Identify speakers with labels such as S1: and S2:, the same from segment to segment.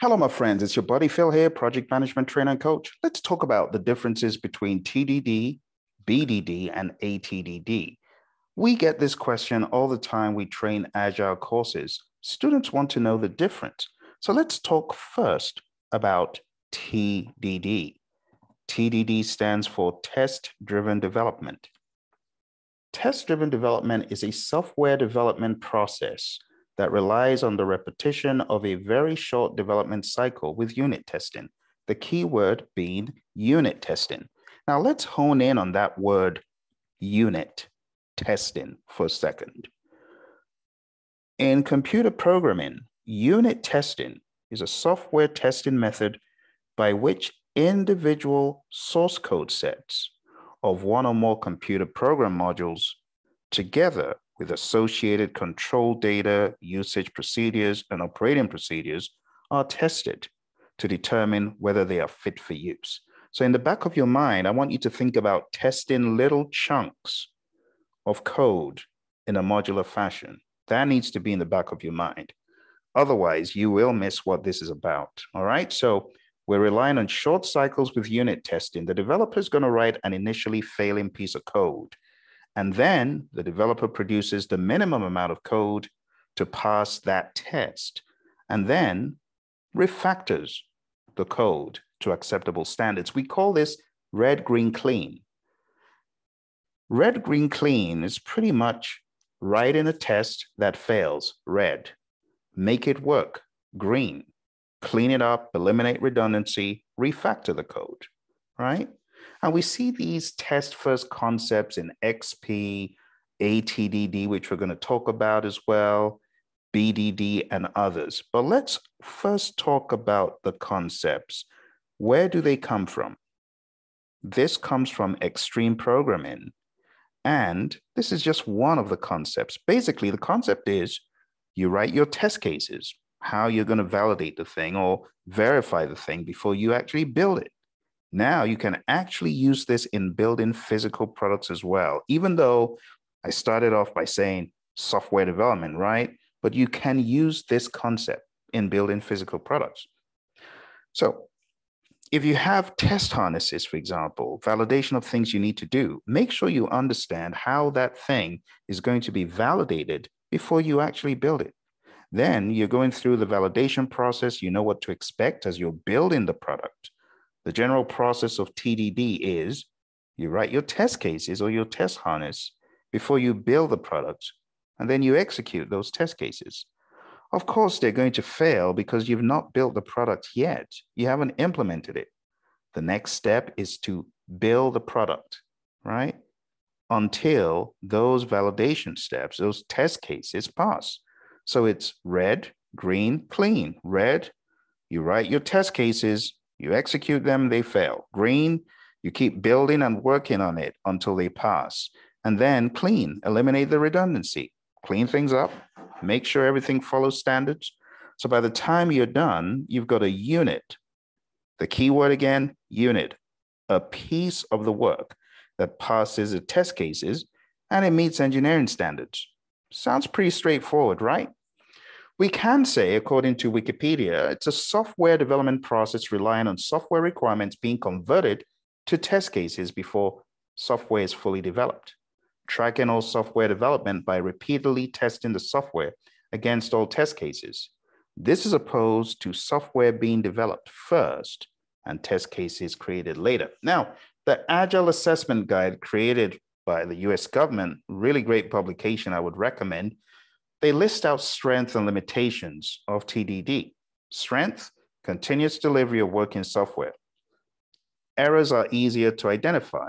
S1: Hello, my friends. It's your buddy Phil here, project management trainer and coach. Let's talk about the differences between TDD, BDD, and ATDD. We get this question all the time. We train agile courses. Students want to know the difference. So let's talk first about TDD. TDD stands for test driven development. Test driven development is a software development process that relies on the repetition of a very short development cycle with unit testing, the key word being unit testing. Now let's hone in on that word unit testing for a second. In computer programming, unit testing is a software testing method by which individual source code sets of one or more computer program modules together with associated control data, usage procedures, and operating procedures are tested to determine whether they are fit for use. So, in the back of your mind, I want you to think about testing little chunks of code in a modular fashion. That needs to be in the back of your mind. Otherwise, you will miss what this is about. All right. So, we're relying on short cycles with unit testing. The developer is going to write an initially failing piece of code and then the developer produces the minimum amount of code to pass that test, and then refactors the code to acceptable standards. We call this red, green, clean. Red, green, clean is pretty much write in a test that fails, red. Make it work, green. Clean it up, eliminate redundancy, refactor the code, right? And we see these test first concepts in XP, ATDD, which we're going to talk about as well, BDD, and others. But let's first talk about the concepts. Where do they come from? This comes from extreme programming. And this is just one of the concepts. Basically, the concept is you write your test cases, how you're going to validate the thing or verify the thing before you actually build it. Now you can actually use this in building physical products as well, even though I started off by saying software development, right? But you can use this concept in building physical products. So if you have test harnesses, for example, validation of things you need to do, make sure you understand how that thing is going to be validated before you actually build it. Then you're going through the validation process, you know what to expect as you're building the product. The general process of TDD is you write your test cases or your test harness before you build the product, and then you execute those test cases. Of course, they're going to fail because you've not built the product yet. You haven't implemented it. The next step is to build the product, right? Until those validation steps, those test cases pass. So it's red, green, clean. Red, you write your test cases, you execute them, they fail. Green, you keep building and working on it until they pass. And then clean, eliminate the redundancy, clean things up, make sure everything follows standards. So by the time you're done, you've got a unit. The keyword again, unit, a piece of the work that passes the test cases and it meets engineering standards. Sounds pretty straightforward, right? We can say, according to Wikipedia, it's a software development process relying on software requirements being converted to test cases before software is fully developed. Tracking all software development by repeatedly testing the software against all test cases. This is opposed to software being developed first and test cases created later. Now, the Agile Assessment Guide created by the US government, really great publication I would recommend, they list out strengths and limitations of TDD. Strength, continuous delivery of working software. Errors are easier to identify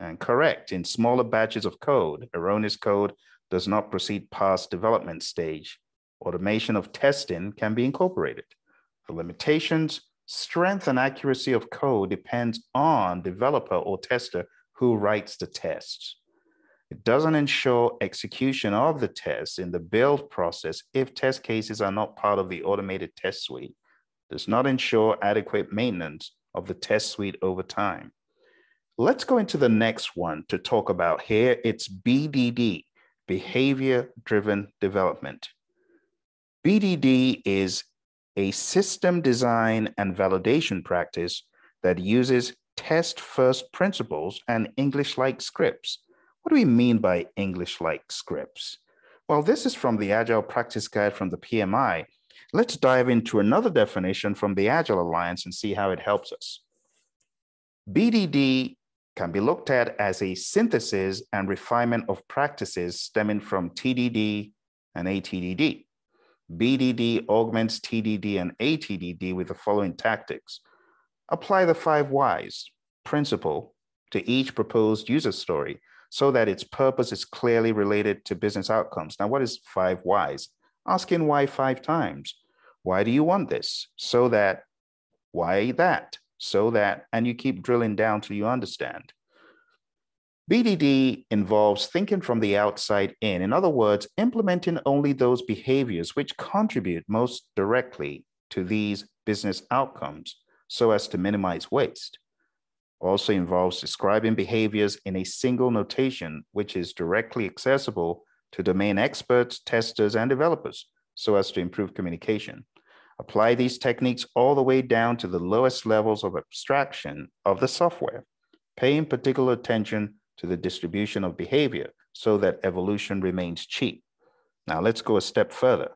S1: and correct in smaller batches of code. Erroneous code does not proceed past development stage. Automation of testing can be incorporated. The limitations, strength and accuracy of code depends on developer or tester who writes the tests. It doesn't ensure execution of the tests in the build process if test cases are not part of the automated test suite. It does not ensure adequate maintenance of the test suite over time. Let's go into the next one to talk about here. It's BDD, behavior driven development. BDD is a system design and validation practice that uses test first principles and English like scripts. What do we mean by English like scripts? Well, this is from the Agile Practice Guide from the PMI. Let's dive into another definition from the Agile Alliance and see how it helps us. BDD can be looked at as a synthesis and refinement of practices stemming from TDD and ATDD. BDD augments TDD and ATDD with the following tactics. Apply the five whys principle to each proposed user story so that its purpose is clearly related to business outcomes. Now, what is five whys? Asking why five times. Why do you want this? So that, why that? So that, and you keep drilling down till you understand. BDD involves thinking from the outside in. In other words, implementing only those behaviors which contribute most directly to these business outcomes so as to minimize waste. Also involves describing behaviors in a single notation, which is directly accessible to domain experts, testers, and developers so as to improve communication. Apply these techniques all the way down to the lowest levels of abstraction of the software, paying particular attention to the distribution of behavior so that evolution remains cheap. Now let's go a step further.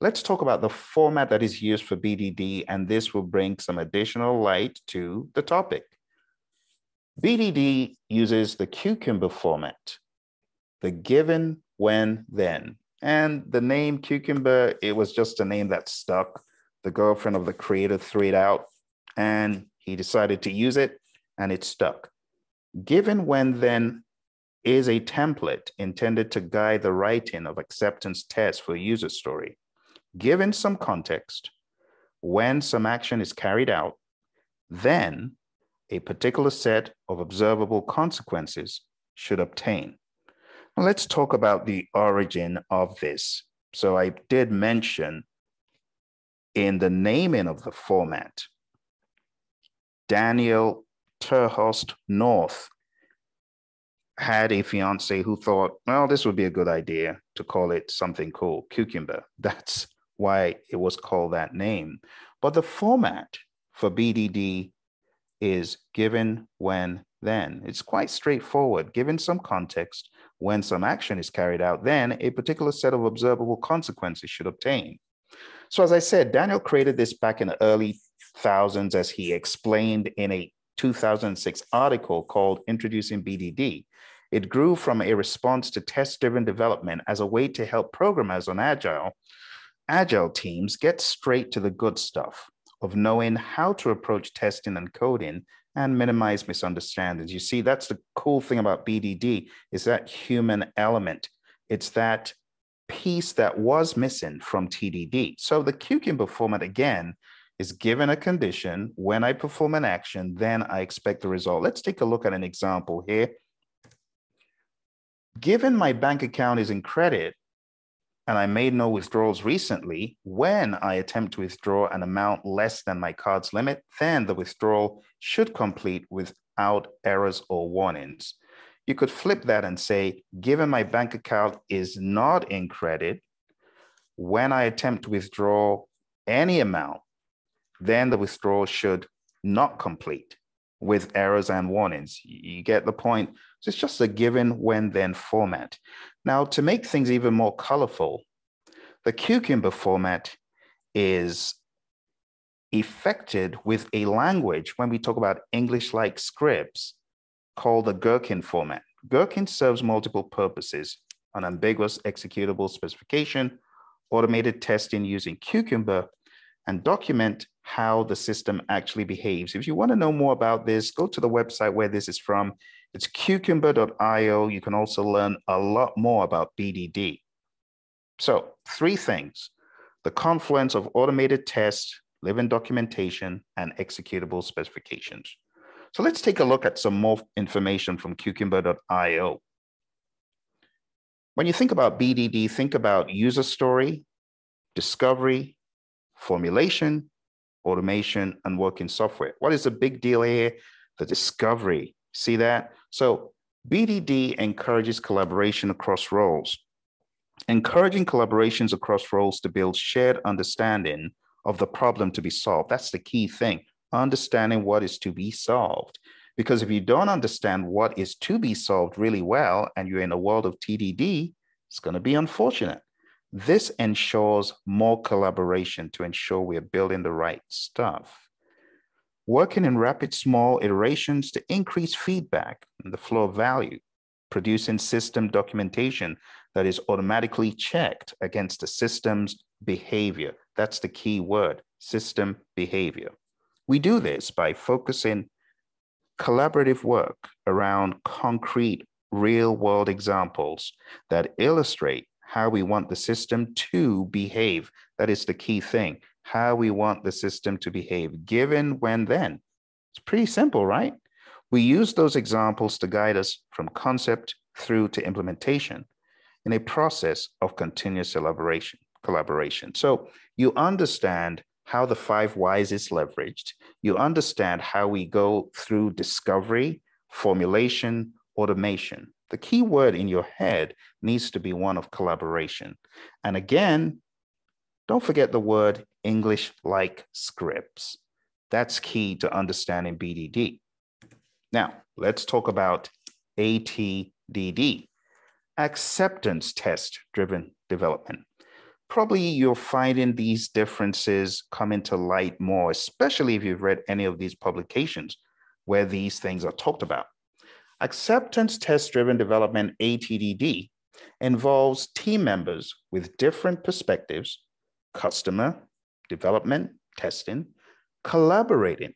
S1: Let's talk about the format that is used for BDD, and this will bring some additional light to the topic. BDD uses the Cucumber format, the given, when, then. And the name Cucumber, it was just a name that stuck. The girlfriend of the creator threw it out, and he decided to use it, and it stuck. Given when then is a template intended to guide the writing of acceptance tests for user story. Given some context, when some action is carried out, then a particular set of observable consequences should obtain. Now let's talk about the origin of this. So I did mention in the naming of the format, Daniel Terhorst North had a fiance who thought, well, this would be a good idea to call it something cool, Cucumber. That's why it was called that name. But the format for BDD is given, when, then. It's quite straightforward. Given some context, when some action is carried out, then a particular set of observable consequences should obtain. So, as I said, Daniel created this back in the early thousands as he explained in a 2006 article called Introducing BDD. It grew from a response to test driven development as a way to help programmers on Agile, Agile teams get straight to the good stuff of knowing how to approach testing and coding and minimize misunderstandings. You see, that's the cool thing about BDD is that human element. It's that piece that was missing from TDD. So the Cucumber format again is given a condition. When I perform an action, then I expect the result. Let's take a look at an example here. Given my bank account is in credit and I made no withdrawals recently, when I attempt to withdraw an amount less than my card's limit, then the withdrawal should complete without errors or warnings. You could flip that and say, given my bank account is not in credit, when I attempt to withdraw any amount then the withdrawal should not complete with errors and warnings. You get the point. So it's just a given when then format. Now, to make things even more colorful, the Cucumber format is effected with a language when we talk about English like scripts called the Gherkin format. Gherkin serves multiple purposes an ambiguous executable specification, automated testing using Cucumber, and document how the system actually behaves. If you want to know more about this, go to the website where this is from. It's cucumber.io. You can also learn a lot more about BDD. So, three things the confluence of automated tests, living documentation, and executable specifications. So, let's take a look at some more information from cucumber.io. When you think about BDD, think about user story, discovery, formulation, automation, and working software. What is the big deal here? The discovery. See that? So BDD encourages collaboration across roles. Encouraging collaborations across roles to build shared understanding of the problem to be solved. That's the key thing, understanding what is to be solved. Because if you don't understand what is to be solved really well and you're in a world of TDD, it's going to be unfortunate. This ensures more collaboration to ensure we're building the right stuff. Working in rapid small iterations to increase feedback and the flow of value. Producing system documentation that is automatically checked against the system's behavior. That's the key word, system behavior. We do this by focusing collaborative work around concrete real world examples that illustrate how we want the system to behave. That is the key thing, how we want the system to behave, given, when, then. It's pretty simple, right? We use those examples to guide us from concept through to implementation in a process of continuous elaboration, collaboration. So you understand how the five whys is leveraged. You understand how we go through discovery, formulation, automation. The key word in your head needs to be one of collaboration. And again, don't forget the word English like scripts. That's key to understanding BDD. Now, let's talk about ATDD, acceptance test driven development. Probably you're finding these differences come into light more, especially if you've read any of these publications where these things are talked about. Acceptance test driven development, ATDD, involves team members with different perspectives, customer, development, testing, collaborating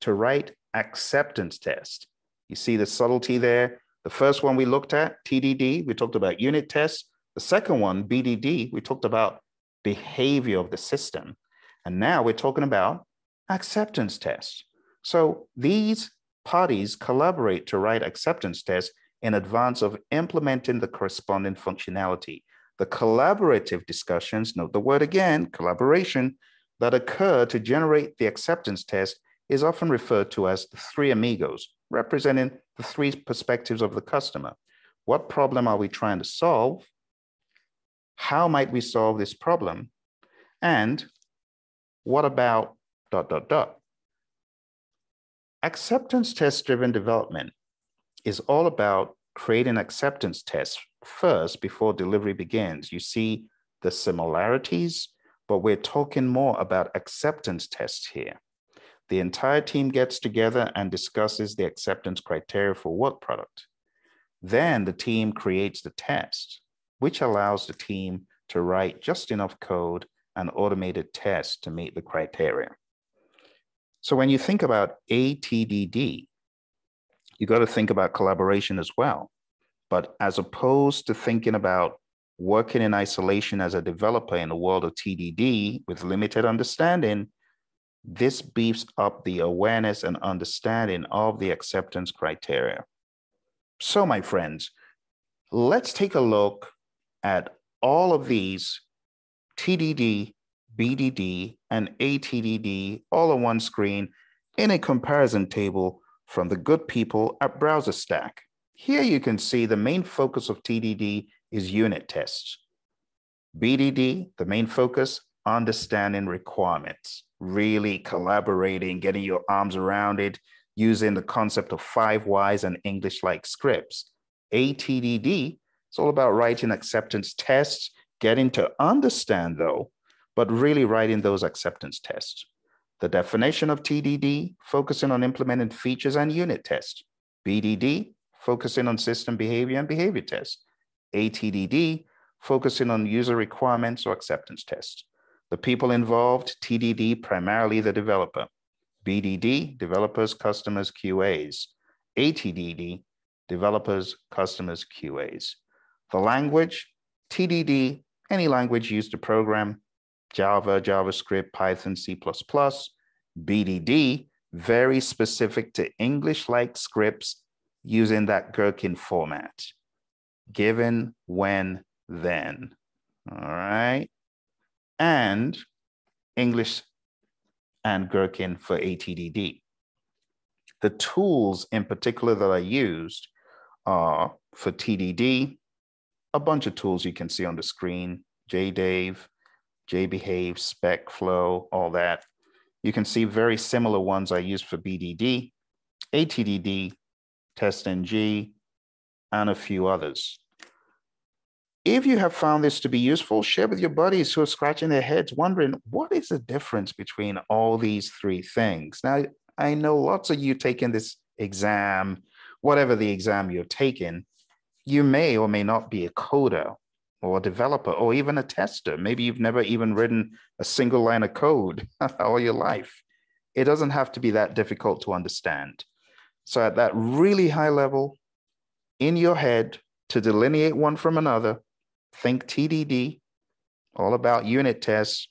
S1: to write acceptance test. You see the subtlety there? The first one we looked at, TDD, we talked about unit tests. The second one, BDD, we talked about behavior of the system. And now we're talking about acceptance tests. So these parties collaborate to write acceptance tests in advance of implementing the corresponding functionality. The collaborative discussions, note the word again, collaboration, that occur to generate the acceptance test is often referred to as the three amigos, representing the three perspectives of the customer. What problem are we trying to solve? How might we solve this problem? And what about dot, dot, dot? Acceptance test driven development is all about creating acceptance tests first before delivery begins. You see the similarities, but we're talking more about acceptance tests here. The entire team gets together and discusses the acceptance criteria for work product. Then the team creates the test, which allows the team to write just enough code and automated tests to meet the criteria. So when you think about ATDD, you got to think about collaboration as well. But as opposed to thinking about working in isolation as a developer in a world of TDD with limited understanding, this beefs up the awareness and understanding of the acceptance criteria. So, my friends, let's take a look at all of these TDD BDD, and ATDD all on one screen in a comparison table from the good people at BrowserStack. Here you can see the main focus of TDD is unit tests. BDD, the main focus, understanding requirements, really collaborating, getting your arms around it, using the concept of five whys and English-like scripts. ATDD, it's all about writing acceptance tests, getting to understand, though, but really writing those acceptance tests. The definition of TDD, focusing on implementing features and unit tests. BDD, focusing on system behavior and behavior tests. ATDD, focusing on user requirements or acceptance tests. The people involved, TDD, primarily the developer. BDD, developers, customers, QAs. ATDD, developers, customers, QAs. The language, TDD, any language used to program, Java, JavaScript, Python, C++, BDD, very specific to English-like scripts using that Gherkin format. Given, when, then. All right. And English and Gherkin for ATDD. The tools in particular that I used are for TDD, a bunch of tools you can see on the screen, JDave, JBehave, spec flow, all that. You can see very similar ones I use for BDD, ATDD, TestNG, and a few others. If you have found this to be useful, share with your buddies who are scratching their heads wondering what is the difference between all these three things. Now, I know lots of you taking this exam, whatever the exam you're taking, you may or may not be a coder or a developer or even a tester. Maybe you've never even written a single line of code all your life. It doesn't have to be that difficult to understand. So, at that really high level, in your head, to delineate one from another, think TDD, all about unit tests,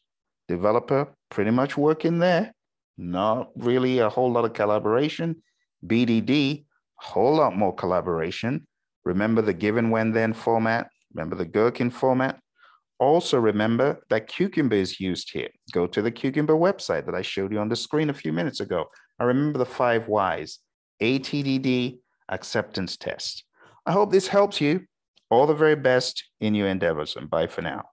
S1: developer pretty much working there, not really a whole lot of collaboration. BDD, whole lot more collaboration. Remember the given when then format. Remember the Gherkin format. Also remember that Cucumber is used here. Go to the Cucumber website that I showed you on the screen a few minutes ago. I remember the five whys, ATDD, acceptance test. I hope this helps you. All the very best in your endeavors and bye for now.